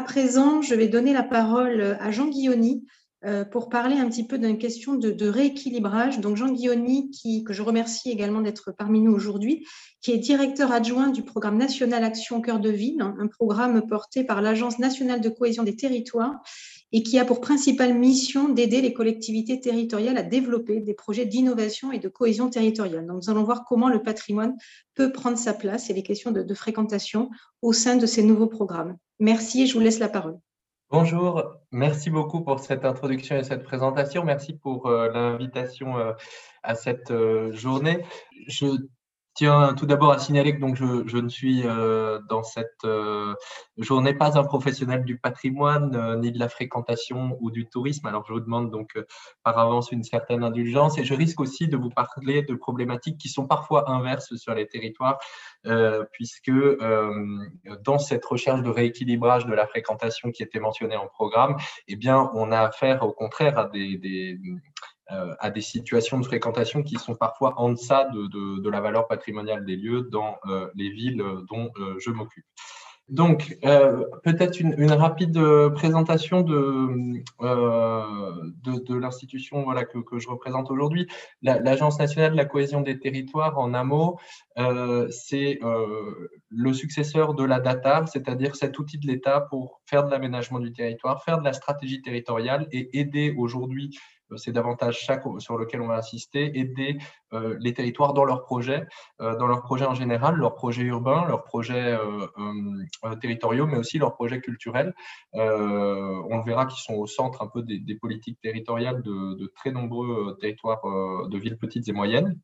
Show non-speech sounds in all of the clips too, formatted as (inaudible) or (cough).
à présent, je vais donner la parole à Jean Guilloni euh, pour parler un petit peu d'une question de, rééquilibrage. Donc Jean Guilloni, que je remercie également d'être parmi nous aujourd'hui, qui est directeur adjoint du programme national Action Cœur de Ville, un programme porté par l'Agence nationale de cohésion des territoires et qui a pour principale mission d'aider les collectivités territoriales à développer des projets d'innovation et de cohésion territoriale. Donc, nous allons voir comment le patrimoine peut prendre sa place et les questions de fréquentation au sein de ces nouveaux programmes. Merci et je vous laisse la parole. Bonjour, merci beaucoup pour cette introduction et cette présentation. Merci pour euh, l'invitation euh, à cette euh, journée. Je tout d'abord à signaler que donc je, je ne suis dans cette journée pas un professionnel du patrimoine ni de la fréquentation ou du tourisme. Alors je vous demande donc par avance une certaine indulgence et je risque aussi de vous parler de problématiques qui sont parfois inverses sur les territoires euh, puisque euh, dans cette recherche de rééquilibrage de la fréquentation qui était mentionnée en programme, eh bien, on a affaire au contraire à des, euh, à des situations de fréquentation qui sont parfois en deçà de, la valeur patrimoniale des lieux dans les villes dont je m'occupe. Donc, euh, peut-être une, rapide euh, présentation de, euh, de, l'institution voilà, que, je représente aujourd'hui. L'Agence nationale de la cohésion des territoires, en un mot, euh, c'est euh, le successeur de la DATA, c'est-à-dire cet outil de l'État pour faire de l'aménagement du territoire, faire de la stratégie territoriale et aider aujourd'hui euh, c'est davantage ça sur lequel on va insister, aider euh, les territoires dans leurs projets, euh, dans leurs projets en général, leurs projets urbains, leurs projets territoriaux, mais aussi leurs projets culturels. on le verra qui sont au centre un peu des, politiques territoriales de, très nombreux territoires de villes petites et moyennes.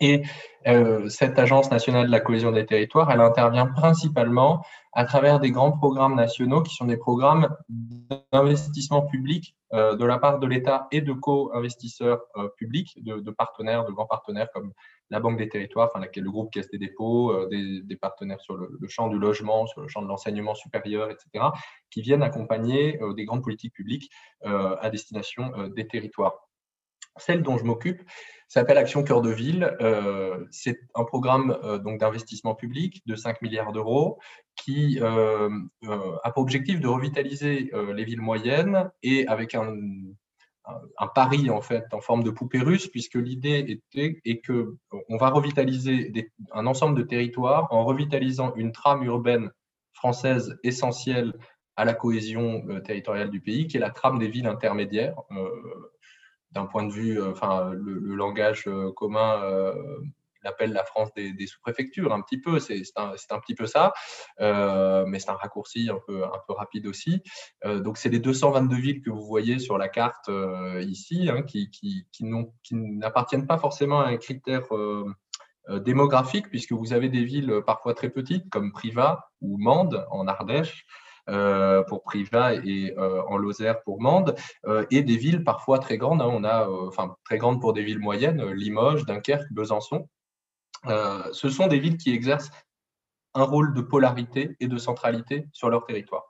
Et euh, cette Agence nationale de la cohésion des territoires, elle intervient principalement à travers des grands programmes nationaux qui sont des programmes d'investissement public euh, de la part de l'État et de co-investisseurs euh, publics, de, partenaires, de grands partenaires comme la Banque des territoires, enfin, le groupe Caisse des dépôts, des, partenaires sur le, champ du logement, sur le champ de l'enseignement supérieur, etc., qui viennent accompagner des grandes politiques publiques à destination des territoires. Celle dont je m'occupe s'appelle Action Cœur de Ville. Euh, c'est un programme euh, donc d'investissement public de 5 milliards d'euros qui euh, a pour objectif de revitaliser les villes moyennes et avec un, un, pari en fait en forme de poupée russe puisque l'idée était est que on va revitaliser un ensemble de territoires en revitalisant une trame urbaine française essentielle à la cohésion territoriale du pays, qui est la trame des villes intermédiaires d'un point de vue, euh, enfin, le, langage euh, commun euh, l'appelle la France des, sous-préfectures, un petit peu, c'est un, un, petit peu ça, mais c'est un raccourci un peu, un peu rapide aussi. Donc, c'est les 222 villes que vous voyez sur la carte ici, hein, qui, qui, qui n'appartiennent pas forcément à un critère démographique, puisque vous avez des villes parfois très petites, comme Privas ou Mende en Ardèche, pour Privas et euh, en Lozère pour Mende, euh, et des villes parfois très grandes. Hein, on a, enfin, très grandes pour des villes moyennes, Limoges, Dunkerque, Besançon. ce sont des villes qui exercent un rôle de polarité et de centralité sur leur territoire.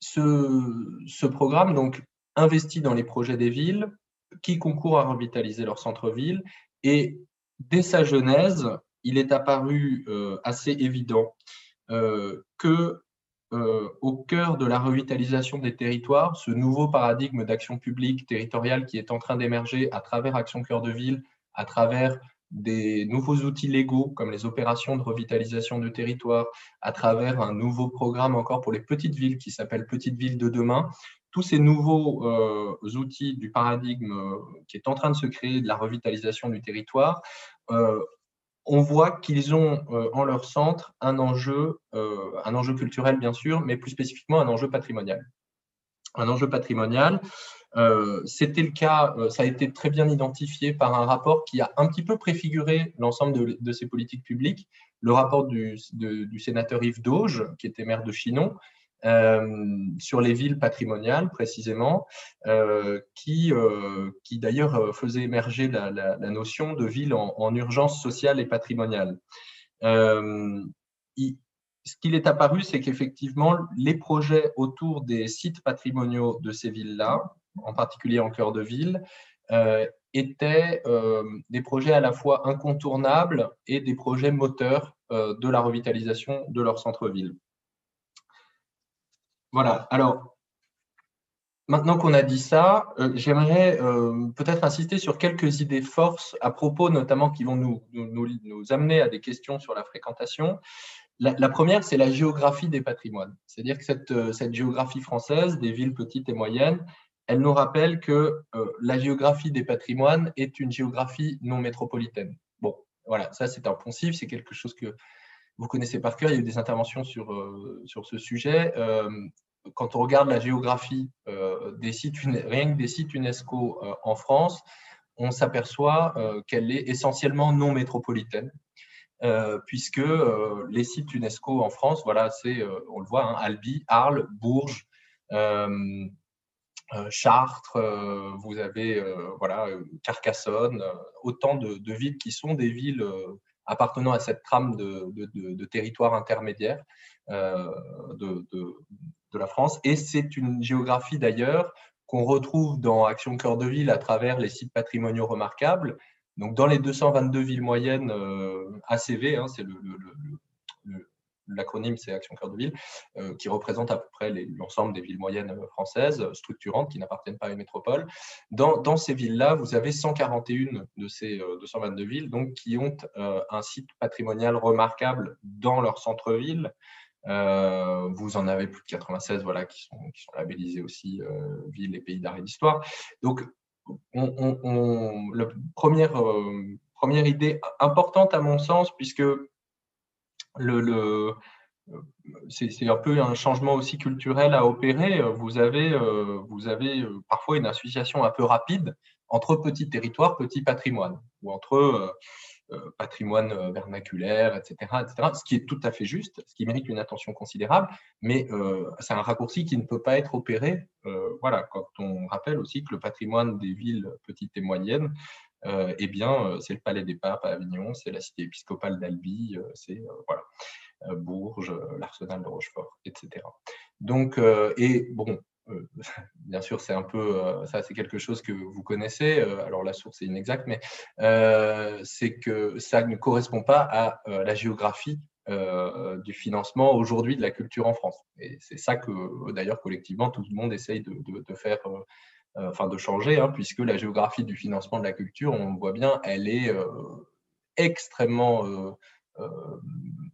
Ce, ce, programme donc investit dans les projets des villes qui concourent à revitaliser leur centre-ville et dès sa genèse, il est apparu euh, assez évident euh, que euh, au cœur de la revitalisation des territoires, ce nouveau paradigme d'action publique territoriale qui est en train d'émerger à travers Action Cœur de Ville, à travers des nouveaux outils légaux comme les opérations de revitalisation de territoire, à travers un nouveau programme encore pour les petites villes qui s'appelle Petites Villes de demain. Tous ces nouveaux euh, outils du paradigme euh, qui est en train de se créer de la revitalisation du territoire euh, on voit qu'ils ont euh, en leur centre un enjeu, euh, un enjeu culturel bien sûr, mais plus spécifiquement un enjeu patrimonial. Un enjeu patrimonial, euh, c'était le cas, ça a été très bien identifié par un rapport qui a un petit peu préfiguré l'ensemble de, ces politiques publiques, le rapport du, du sénateur Yves Dauge, qui était maire de Chinon, euh, sur les villes patrimoniales précisément, euh, qui, euh, qui d'ailleurs faisait émerger la, notion de ville en, en, urgence sociale et patrimoniale. Ce qu'il est apparu, c'est qu'effectivement, les projets autour des sites patrimoniaux de ces villes-là, en particulier en cœur de ville, étaient des projets à la fois incontournables et des projets moteurs de la revitalisation de leur centre-ville. Voilà. Alors, Maintenant qu'on a dit ça, euh, j'aimerais euh, peut-être insister sur quelques idées forces à propos, notamment qui vont nous, nous, amener à des questions sur la fréquentation. La, première, c'est la géographie des patrimoines. C'est-à-dire que cette, euh, cette, géographie française, des villes petites et moyennes, elle nous rappelle que la géographie des patrimoines est une géographie non métropolitaine. Bon, voilà, ça c'est un poncif, c'est quelque chose que vous connaissez par cœur, il y a eu des interventions sur, sur ce sujet. Quand on regarde la géographie euh, des sites, rien que des sites UNESCO euh, en France, on s'aperçoit euh, qu'elle est essentiellement non métropolitaine, puisque les sites UNESCO en France, voilà, c'est, on le voit, hein, Albi, Arles, Bourges, Chartres, vous avez voilà, Carcassonne, autant de, villes qui sont des villes appartenant à cette trame de, territoire intermédiaire de, de la France. Et c'est une géographie d'ailleurs qu'on retrouve dans Action Cœur de Ville à travers les sites patrimoniaux remarquables. Donc, dans les 222 villes moyennes euh, ACV, hein, c'est l'acronyme, c'est Action Cœur de Ville, euh, qui représente à peu près l'ensemble des villes moyennes françaises structurantes qui n'appartiennent pas à une métropole. Dans, ces villes-là, vous avez 141 de ces 222 euh, villes donc, qui ont un site patrimonial remarquable dans leur centre-ville. Euh, vous en avez plus de 96 voilà, qui, sont, qui sont labellisés aussi euh, Ville et Pays d'art et d'histoire. Donc, on, la première, euh, première idée importante à mon sens, puisque le, le c'est un peu un changement aussi culturel à opérer. Vous avez, vous avez parfois une association un peu rapide entre petits territoires, petits patrimoines, ou entre euh, patrimoine euh, vernaculaire, etc., etc., ce qui est tout à fait juste, ce qui mérite une attention considérable, mais euh, c'est un raccourci qui ne peut pas être opéré. voilà, quand on rappelle aussi que le patrimoine des villes petites et moyennes, eh bien, c'est le Palais des Papes à Avignon, c'est la cité épiscopale d'Albi, c'est voilà, Bourges, l'Arsenal de Rochefort, etc. Donc, et bon, euh, (laughs) bien sûr, c'est un peu, euh, ça c'est quelque chose que vous connaissez, euh, alors la source est inexacte, mais c'est que ça ne correspond pas à la géographie du financement aujourd'hui de la culture en France. Et c'est ça que d'ailleurs collectivement tout le monde essaye de, faire, enfin de changer, hein, puisque la géographie du financement de la culture, on voit bien, elle est extrêmement euh,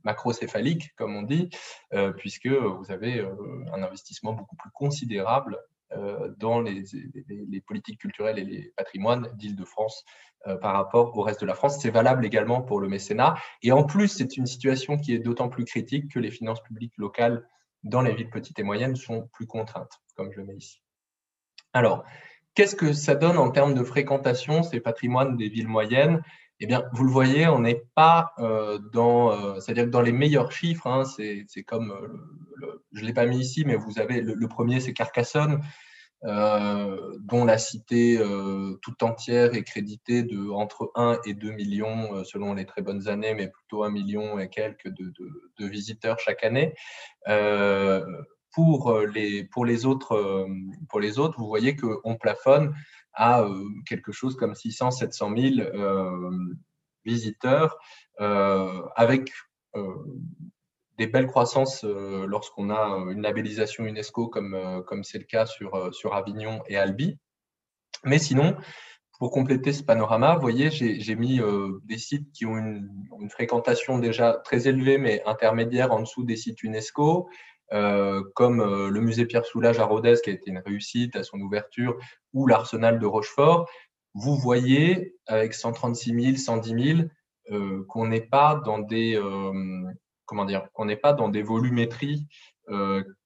macrocéphalique, comme on dit, euh, puisque vous avez euh, un investissement beaucoup plus considérable dans les, politiques culturelles et les patrimoines d'Île-de-France par rapport au reste de la France. C'est valable également pour le mécénat. Et en plus, c'est une situation qui est d'autant plus critique que les finances publiques locales dans les villes petites et moyennes sont plus contraintes, comme je le mets ici. Alors, qu'est-ce que ça donne en termes de fréquentation, ces patrimoines des villes moyennes? Eh bien, vous le voyez, on n'est pas euh, dans, euh, c'est-à-dire dans les meilleurs chiffres, hein, c'est comme, euh, je ne l'ai pas mis ici, mais vous avez le, premier, c'est Carcassonne, dont la cité tout entière est créditée de entre 1 et 2 millions, selon les très bonnes années, mais plutôt 1 million et quelques de visiteurs chaque année. Pour, les, pour, les autres, pour les autres, vous voyez qu'on plafonne à euh, quelque chose comme 600, 700 000 visiteurs, euh, avec euh, des belles croissances lorsqu'on a une labellisation UNESCO comme comme c'est le cas sur, sur Avignon et Albi. Mais sinon, pour compléter ce panorama, vous voyez, j'ai mis des sites qui ont une, une, fréquentation déjà très élevée, mais intermédiaire en dessous des sites UNESCO. Euh, comme euh, le musée Pierre Soulages à Rodez, qui a été une réussite à son ouverture, ou l'arsenal de Rochefort, vous voyez avec 136 000, 110 000 qu'on n'est pas dans des euh, comment dire, qu'on n'est pas dans des volumétries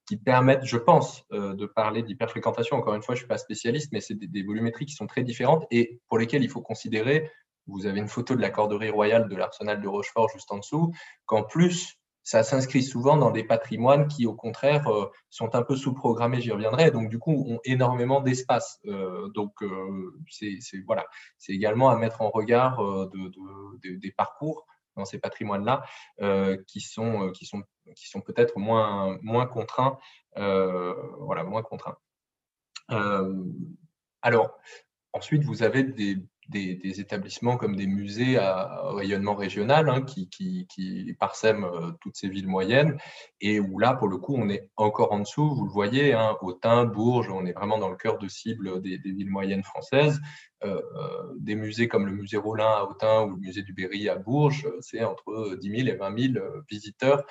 qui permettent, je pense, de parler d'hyperfréquentation. Encore une fois, je suis pas spécialiste, mais c'est des, volumétries qui sont très différentes et pour lesquelles il faut considérer. Vous avez une photo de la corderie royale de l'arsenal de Rochefort juste en dessous, qu'en plus ça s'inscrit souvent dans des patrimoines qui, au contraire, euh, sont un peu sous-programmés, j'y reviendrai, donc du coup ont énormément d'espace. Euh, donc euh, c'est voilà, c'est également à mettre en regard de, des parcours dans ces patrimoines-là qui sont qui sont qui sont peut-être moins moins contraints, voilà, moins contraints. alors ensuite, vous avez des des, établissements comme des musées à rayonnement régional hein, qui, parsèment euh, toutes ces villes moyennes et où là, pour le coup, on est encore en dessous. Vous le voyez, hein, Autun, Bourges, on est vraiment dans le cœur de cible des, villes moyennes françaises. Euh, euh, des musées comme le musée Rollin à Autun ou le musée du Berry à Bourges, c'est entre 10 000 et 20 000 visiteurs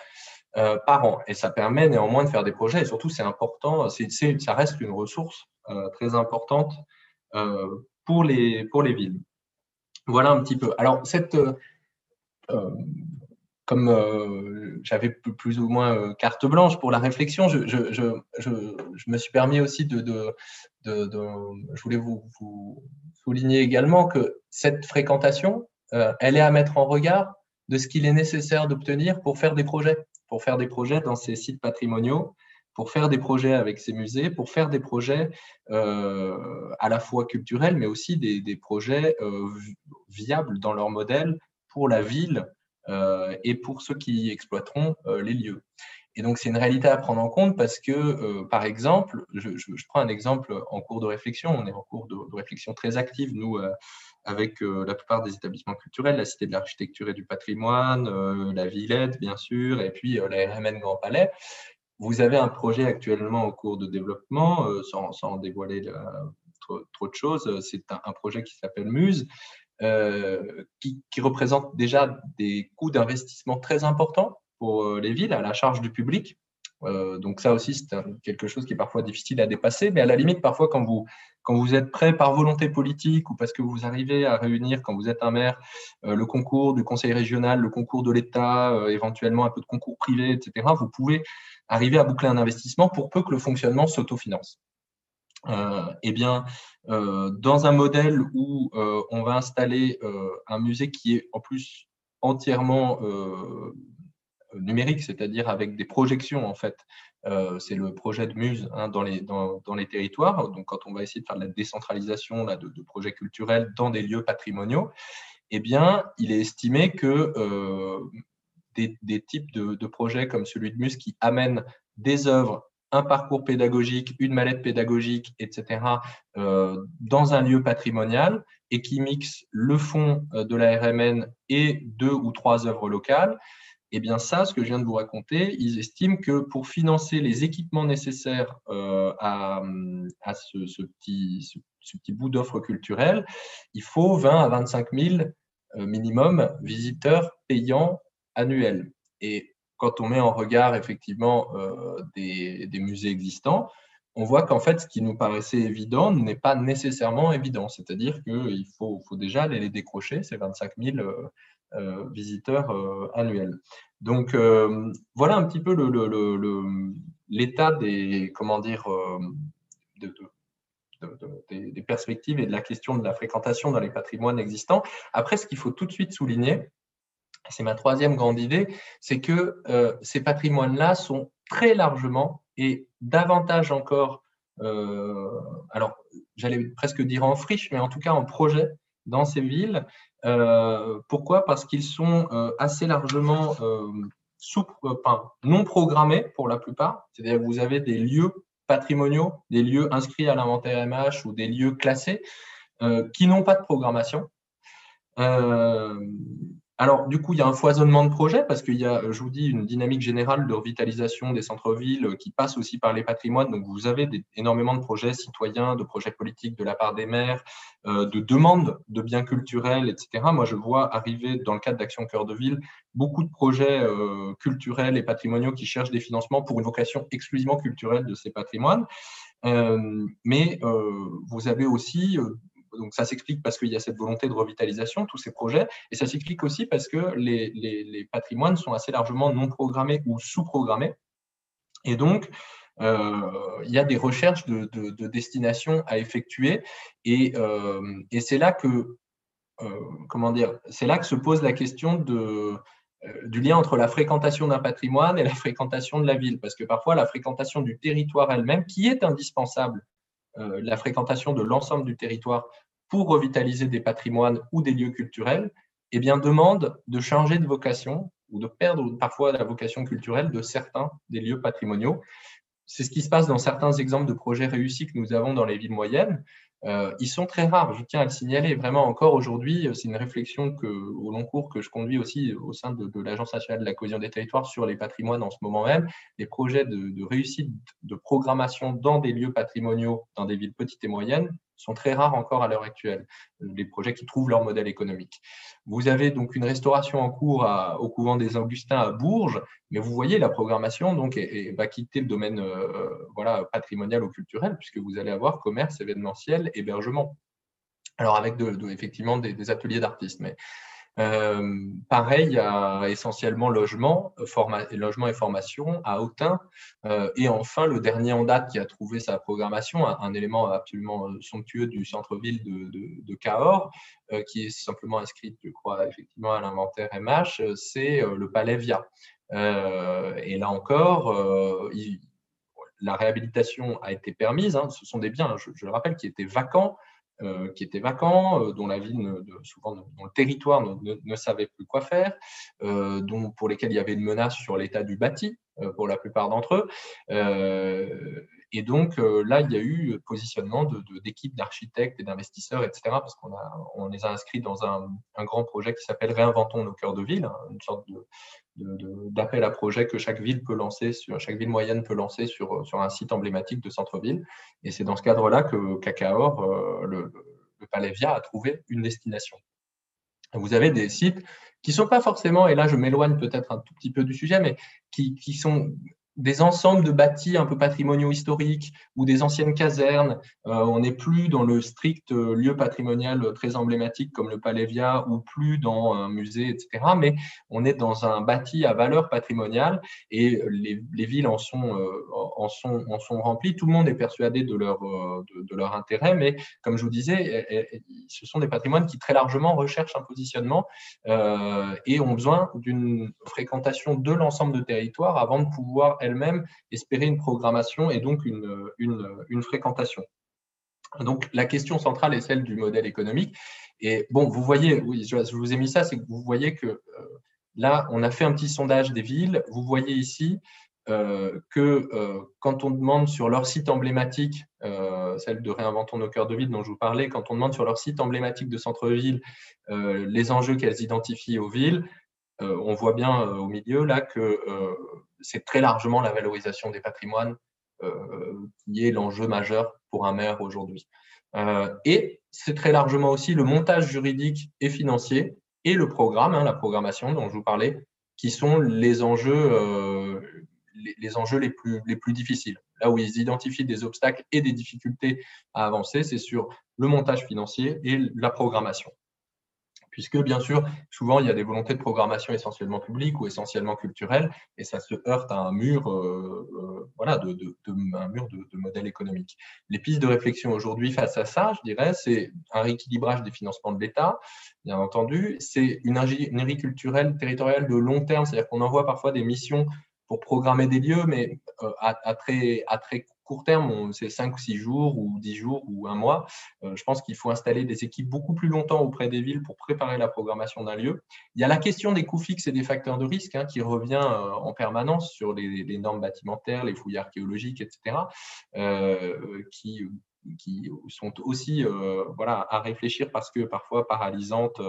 par an. Et ça permet néanmoins de faire des projets. Et surtout, c'est important, ça reste une ressource très importante pour les, pour les villes. Voilà un petit peu. Alors, cette, euh, euh, comme euh, j'avais plus ou moins carte blanche pour la réflexion, je, je, je, je me suis permis aussi de, de, de, je voulais vous, vous, souligner également que cette fréquentation, elle est à mettre en regard de ce qu'il est nécessaire d'obtenir pour faire des projets, pour faire des projets dans ces sites patrimoniaux, pour faire des projets avec ces musées, pour faire des projets euh, à la fois culturels, mais aussi des, projets euh, viables dans leur modèle pour la ville euh, et pour ceux qui exploiteront les lieux. Et donc, c'est une réalité à prendre en compte parce que, par exemple, je, prends un exemple en cours de réflexion, on est en cours de, réflexion très active, nous, avec la plupart des établissements culturels, la Cité de l'Architecture et du Patrimoine, la Villette, bien sûr, et puis la RMN Grand Palais. Vous avez un projet actuellement en cours de développement, euh, sans, dévoiler trop, de choses. C'est un, projet qui s'appelle Muse, euh, qui, représente déjà des coûts d'investissement très importants pour euh, les villes à la charge du public. donc ça aussi, c'est quelque chose qui est parfois difficile à dépasser, mais à la limite, parfois, quand vous, quand vous êtes prêt par volonté politique ou parce que vous arrivez à réunir, quand vous êtes un maire, le concours du conseil régional, le concours de l'État, éventuellement un peu de concours privé, etc., vous pouvez arriver à boucler un investissement pour peu que le fonctionnement s'autofinance. Euh, eh bien, euh, dans un modèle où euh, on va installer euh, un musée qui est en plus entièrement numérique, c'est-à-dire avec des projections en fait, c'est le projet de Muse hein, dans, les, territoires. Donc, quand on va essayer de faire de la décentralisation de, projets culturels dans des lieux patrimoniaux, eh bien, il est estimé que des, types de, projets comme celui de MUS qui amènent des œuvres, un parcours pédagogique, une mallette pédagogique, etc., euh, dans un lieu patrimonial et qui mixent le fond euh, de la RMN et deux ou trois œuvres locales, eh bien ça, ce que je viens de vous raconter, ils estiment que pour financer les équipements nécessaires euh, à, ce, petit, ce, petit, bout d'offre culturelle, il faut 20 à 25 000 minimum visiteurs payants annuel. Et quand on met en regard effectivement euh, des, musées existants, on voit qu'en fait, ce qui nous paraissait évident n'est pas nécessairement évident. C'est-à-dire qu'il faut, faut, déjà aller les décrocher, ces 25 000 euh, euh, visiteurs annuels. Donc, voilà un petit peu l'état le, des, comment dire, des perspectives et de la question de la fréquentation dans les patrimoines existants. Après, ce qu'il faut tout de suite souligner, c'est ma troisième grande idée, c'est que euh, ces patrimoines-là sont très largement et davantage encore, euh, alors j'allais presque dire en friche, mais en tout cas en projet dans ces villes. Euh, pourquoi? Parce qu'ils sont assez largement non programmés pour la plupart. C'est-à-dire que vous avez des lieux patrimoniaux, des lieux inscrits à l'inventaire MH ou des lieux classés qui n'ont pas de programmation. Alors, du coup, il y a un foisonnement de projets parce qu'il y a, je vous dis, une dynamique générale de revitalisation des centres-villes qui passe aussi par les patrimoines. Donc, vous avez énormément de projets citoyens, de projets politiques de la part des maires, euh, de demandes de biens culturels, etc. Moi, je vois arriver dans le cadre d'Action Cœur de Ville beaucoup de projets euh, culturels et patrimoniaux qui cherchent des financements pour une vocation exclusivement culturelle de ces patrimoines. Euh, mais vous avez aussi donc ça s'explique parce qu'il y a cette volonté de revitalisation, tous ces projets, et ça s'explique aussi parce que les, patrimoines sont assez largement non programmés ou sous-programmés. Et donc, euh, il y a des recherches de, destination à effectuer, et, euh, c'est là que, euh, comment dire, c'est là que se pose la question de, du lien entre la fréquentation d'un patrimoine et la fréquentation de la ville, parce que parfois la fréquentation du territoire elle-même, qui est indispensable la fréquentation de l'ensemble du territoire pour revitaliser des patrimoines ou des lieux culturels, eh bien, demande de changer de vocation ou de perdre parfois la vocation culturelle de certains des lieux patrimoniaux. C'est ce qui se passe dans certains exemples de projets réussis que nous avons dans les villes moyennes. Euh, ils sont très rares, je tiens à le signaler. Vraiment, encore aujourd'hui, c'est une réflexion que, au long cours que je conduis aussi au sein de, l'Agence nationale de la cohésion des territoires sur les patrimoines en ce moment même. Les projets de réussite de programmation dans des lieux patrimoniaux, dans des villes petites et moyennes, sont très rares encore à l'heure actuelle, les projets qui trouvent leur modèle économique. Vous avez donc une restauration en cours au couvent des Augustins à Bourges, mais vous voyez la programmation donc va quitter le domaine euh, voilà, patrimonial ou culturel, puisque vous allez avoir commerce, événementiel, hébergement. Alors avec effectivement des, des ateliers d'artistes, mais euh, pareil, a essentiellement logement, logement et formation à Autun. Euh, et enfin, le dernier en date qui a trouvé sa programmation, un, élément absolument euh, somptueux du centre-ville de, Cahors, qui est simplement inscrit, je crois, effectivement à l'inventaire MH, c'est le Palais Via. et là encore, la réhabilitation a été permise. Hein. ce sont des biens, je, le rappelle, qui étaient vacants euh, qui étaient vacants, euh, dont la ville, ne, souvent le territoire ne, savait plus quoi faire, euh, dont, pour lesquels il y avait une menace sur l'état du bâti pour la plupart d'entre eux. Et donc là, il y a eu positionnement d'équipes d'architectes et d'investisseurs, etc., parce qu'on on les a inscrits dans un, grand projet qui s'appelle Réinventons nos cœurs de ville, hein, une sorte d'appel à projet que chaque ville peut lancer, chaque ville moyenne peut lancer sur, sur un site emblématique de centre-ville. Et c'est dans ce cadre-là que Cacaor, euh, le, le, Palais Via, a trouvé une destination. Vous avez des sites qui ne sont pas forcément, et là je m'éloigne peut-être un tout petit peu du sujet, mais qui sont des ensembles de bâtis un peu patrimoniaux historiques ou des anciennes casernes. Euh, on n'est plus dans le strict euh, lieu patrimonial très emblématique comme le Palais ou plus dans un musée, etc. Mais on est dans un bâti à valeur patrimoniale et les, villes en sont, euh, en, sont, en sont remplies. Tout le monde est persuadé de leur, de, leur intérêt, mais comme je vous disais, ce sont des patrimoines qui très largement recherchent un positionnement et ont besoin d'une fréquentation de l'ensemble de territoire avant de pouvoir elle-même espérer une programmation et donc une, une, fréquentation. Donc la question centrale est celle du modèle économique. Et bon, vous voyez, oui, je vous ai mis ça, c'est que vous voyez que euh, là, on a fait un petit sondage des villes. Vous voyez ici euh, que euh, quand on demande sur leur site emblématique, celle de Réinventons nos cœurs de ville dont je vous parlais, quand on demande sur leur site emblématique de centre-ville les enjeux qu'elles identifient aux villes, on voit bien au milieu là que c'est très largement la valorisation des patrimoines euh, qui est l'enjeu majeur pour un maire aujourd'hui. Euh, et c'est très largement aussi le montage juridique et financier et le programme, hein, la programmation dont je vous parlais, qui sont les enjeux, euh, les, plus difficiles. Là où ils identifient des obstacles et des difficultés à avancer, c'est sur le montage financier et la programmation puisque bien sûr, souvent, il y a des volontés de programmation essentiellement publiques ou essentiellement culturelles, et ça se heurte à un mur, euh, euh, voilà, de, un mur de, modèle économique. Les pistes de réflexion aujourd'hui face à ça, je dirais, c'est un rééquilibrage des financements de l'État, bien entendu, c'est une ingénierie culturelle territoriale de long terme, c'est-à-dire qu'on envoie parfois des missions pour programmer des lieux, mais euh, à, à, très, à très court terme, c'est 5 ou 6 jours ou 10 jours ou un mois. Euh, je pense qu'il faut installer des équipes beaucoup plus longtemps auprès des villes pour préparer la programmation d'un lieu. Il y a la question des coûts fixes et des facteurs de risque hein, qui revient euh, en permanence sur les, normes bâtimentaires, les fouilles archéologiques, etc., euh, qui, sont aussi voilà, à réfléchir parce que parfois paralysantes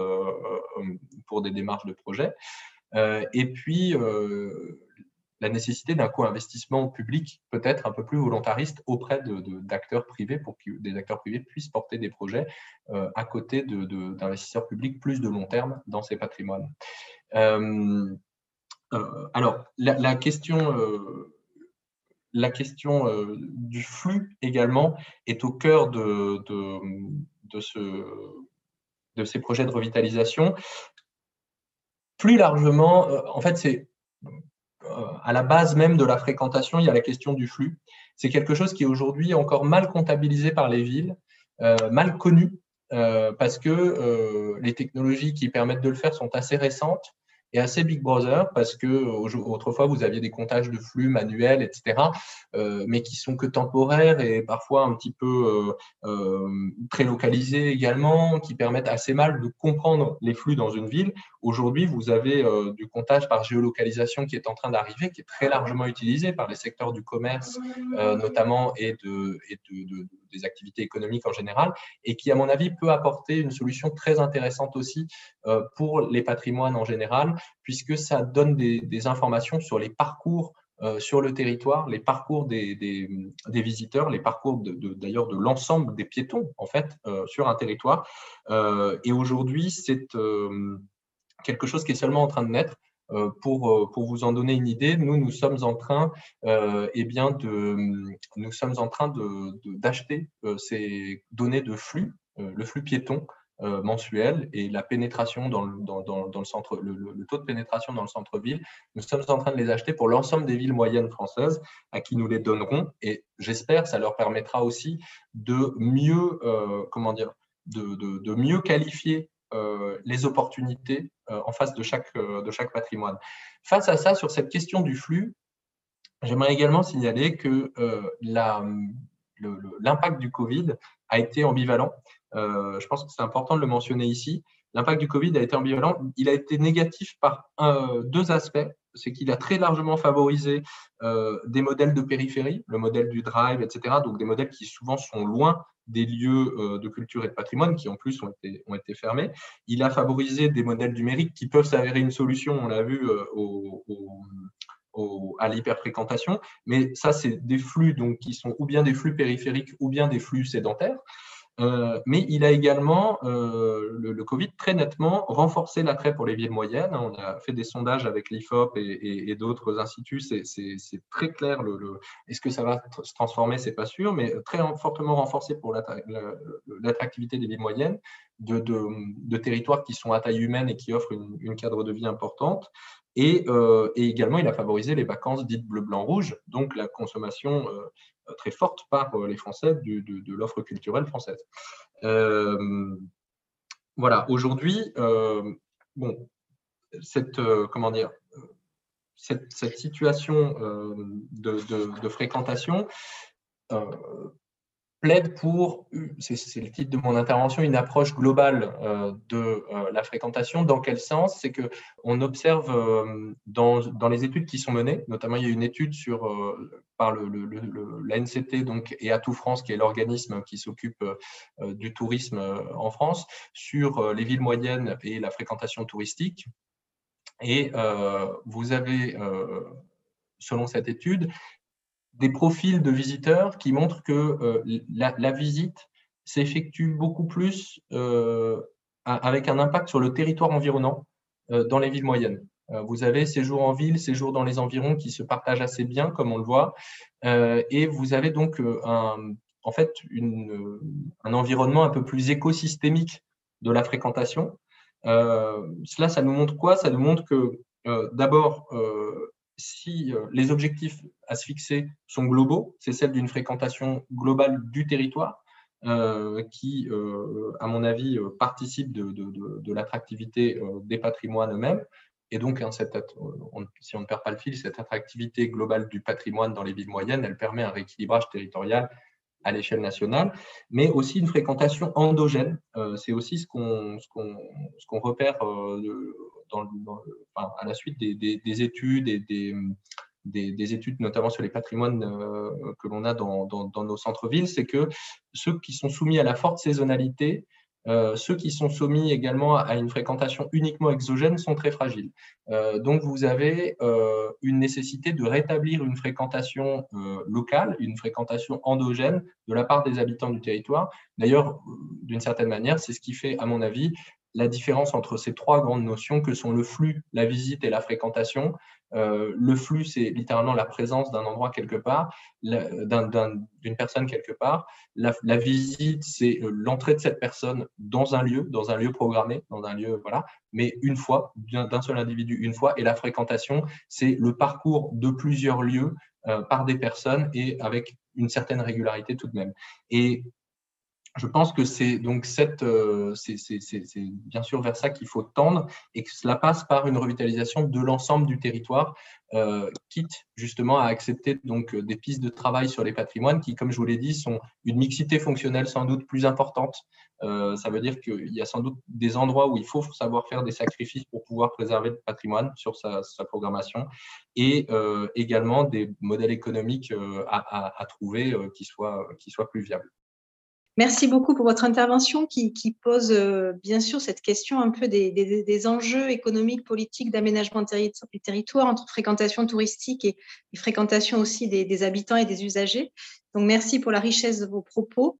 pour des démarches de projet. et puis, la nécessité d'un co-investissement public peut-être un peu plus volontariste auprès d'acteurs privés pour que des acteurs privés puissent porter des projets euh, à côté d'investisseurs publics plus de long terme dans ces patrimoines. Euh, euh, alors, la, question, du flux également est au cœur de, de, ce, de ces projets de revitalisation. Plus largement, en fait, c'est à la base même de la fréquentation, il y a la question du flux. C'est quelque chose qui est aujourd'hui encore mal comptabilisé par les villes, euh, mal connu, euh, parce que les technologies qui permettent de le faire sont assez récentes et assez Big Brother parce que autrefois vous aviez des comptages de flux manuels, etc., euh, mais qui sont que temporaires et parfois un petit peu euh, euh, très localisés également, qui permettent assez mal de comprendre les flux dans une ville. Aujourd'hui, vous avez du comptage par géolocalisation qui est en train d'arriver, qui est très largement utilisé par les secteurs du commerce notamment et de des activités économiques en général, et qui, à mon avis, peut apporter une solution très intéressante aussi pour les patrimoines en général, puisque ça donne des, informations sur les parcours sur le territoire, les parcours des, des, visiteurs, les parcours d'ailleurs de, l'ensemble des piétons en fait sur un territoire. et aujourd'hui, c'est quelque chose qui est seulement en train de naître. Euh, pour, euh, pour vous en donner une idée, nous, nous sommes en train, euh, eh bien de, nous sommes en train d'acheter de, ces données de flux, le flux piéton mensuel et la pénétration dans le, dans, dans, le centre, le, taux de pénétration dans le centre-ville. Nous sommes en train de les acheter pour l'ensemble des villes moyennes françaises à qui nous les donnerons et j'espère ça leur permettra aussi de mieux, comment dire, de, de, de mieux qualifier les opportunités euh, en face de chaque, euh, de chaque patrimoine. Face à ça, sur cette question du flux, j'aimerais également signaler que l'impact du Covid a été ambivalent. je pense que c'est important de le mentionner ici. L'impact du Covid a été ambivalent. Il a été négatif par deux aspects. C'est qu'il a très largement favorisé des modèles de périphérie, le modèle du drive, etc. Donc des modèles qui souvent sont loin des lieux euh, de culture et de patrimoine qui en plus ont été, ont été fermés. Il a favorisé des modèles numériques qui peuvent s'avérer une solution, on l'a vu, euh, à l'hyperfréquentation, mais ça, c'est des flux donc, qui sont ou bien des flux périphériques ou bien des flux sédentaires. Euh, mais il a également, euh, le, Covid, très nettement renforcé l'attrait pour les villes moyennes. On a fait des sondages avec l'IFOP et, d'autres instituts. C'est très clair. Est-ce que ça va se transformer C'est pas sûr, mais très fortement renforcé pour l'attractivité des villes moyennes, de, de, territoires qui sont à taille humaine et qui offrent une, cadre de vie importante. Et, euh, et, également, il a favorisé les vacances dites bleu-blanc-rouge, donc la consommation très forte par euh, les Français de, l'offre culturelle française. Euh, voilà, aujourd'hui, euh, bon, cette, comment dire, cette, situation de, fréquentation plaide pour, c'est le titre de mon intervention, une approche globale euh, de euh, la fréquentation. Dans quel sens? C'est que on observe euh, dans, dans, les études qui sont menées, notamment il y a une étude sur, par le, le, l'ANCT donc, et Atout France, qui est l'organisme qui s'occupe du tourisme en France, sur les villes moyennes et la fréquentation touristique. Et vous avez, selon cette étude, des profils de visiteurs qui montrent que euh, la, visite s'effectue beaucoup plus euh, avec un impact sur le territoire environnant euh, dans les villes moyennes. Vous avez séjour en ville, séjour dans les environs qui se partagent assez bien, comme on le voit, et vous avez donc un, en fait un environnement un peu plus écosystémique de la fréquentation. cela, ça nous montre quoi? Ça nous montre que d'abord, si euh, les objectifs à se fixer sont globaux, c'est celle d'une fréquentation globale du territoire, euh, qui, euh, à mon avis, participe de, l'attractivité des patrimoines eux-mêmes. Et donc, hein, si on ne perd pas le fil, cette attractivité globale du patrimoine dans les villes moyennes, elle permet un rééquilibrage territorial à l'échelle nationale, mais aussi une fréquentation endogène. c'est aussi ce qu'on repère à la suite des, études des, études notamment sur les patrimoines euh, que l'on a dans, nos centres-villes, c'est que ceux qui sont soumis à la forte saisonnalité, euh, ceux qui sont soumis également à une fréquentation uniquement exogène sont très fragiles. Euh, donc, vous avez une nécessité de rétablir une fréquentation locale, une fréquentation endogène de la part des habitants du territoire. D'ailleurs, d'une certaine manière, c'est ce qui fait, à mon avis, la différence entre ces trois grandes notions que sont le flux, la visite et la fréquentation. Euh, le flux, c'est littéralement la présence d'un endroit quelque part, d'une personne quelque part. La, visite, c'est euh, l'entrée de cette personne dans un lieu, dans un lieu programmé, dans un lieu, voilà, mais une fois, d'un seul individu une fois. Et la fréquentation, c'est le parcours de plusieurs lieux euh, par des personnes et avec une certaine régularité tout de même. Et je pense que c'est donc cette, euh, c'est bien sûr vers ça qu'il faut tendre et que cela passe par une revitalisation de l'ensemble du territoire, euh, quitte justement à accepter donc des pistes de travail sur les patrimoines qui, comme je vous l'ai dit, sont une mixité fonctionnelle sans doute plus importante. Euh, ça veut dire qu'il y a sans doute des endroits où il faut savoir faire des sacrifices pour pouvoir préserver le patrimoine sur sa, programmation et également des modèles économiques à, trouver qui soient plus viables. Merci beaucoup pour votre intervention qui, pose euh, bien sûr cette question un peu des, enjeux économiques, politiques, d'aménagement du territoire entre fréquentation touristique et, fréquentation aussi des, habitants et des usagers. Donc merci pour la richesse de vos propos.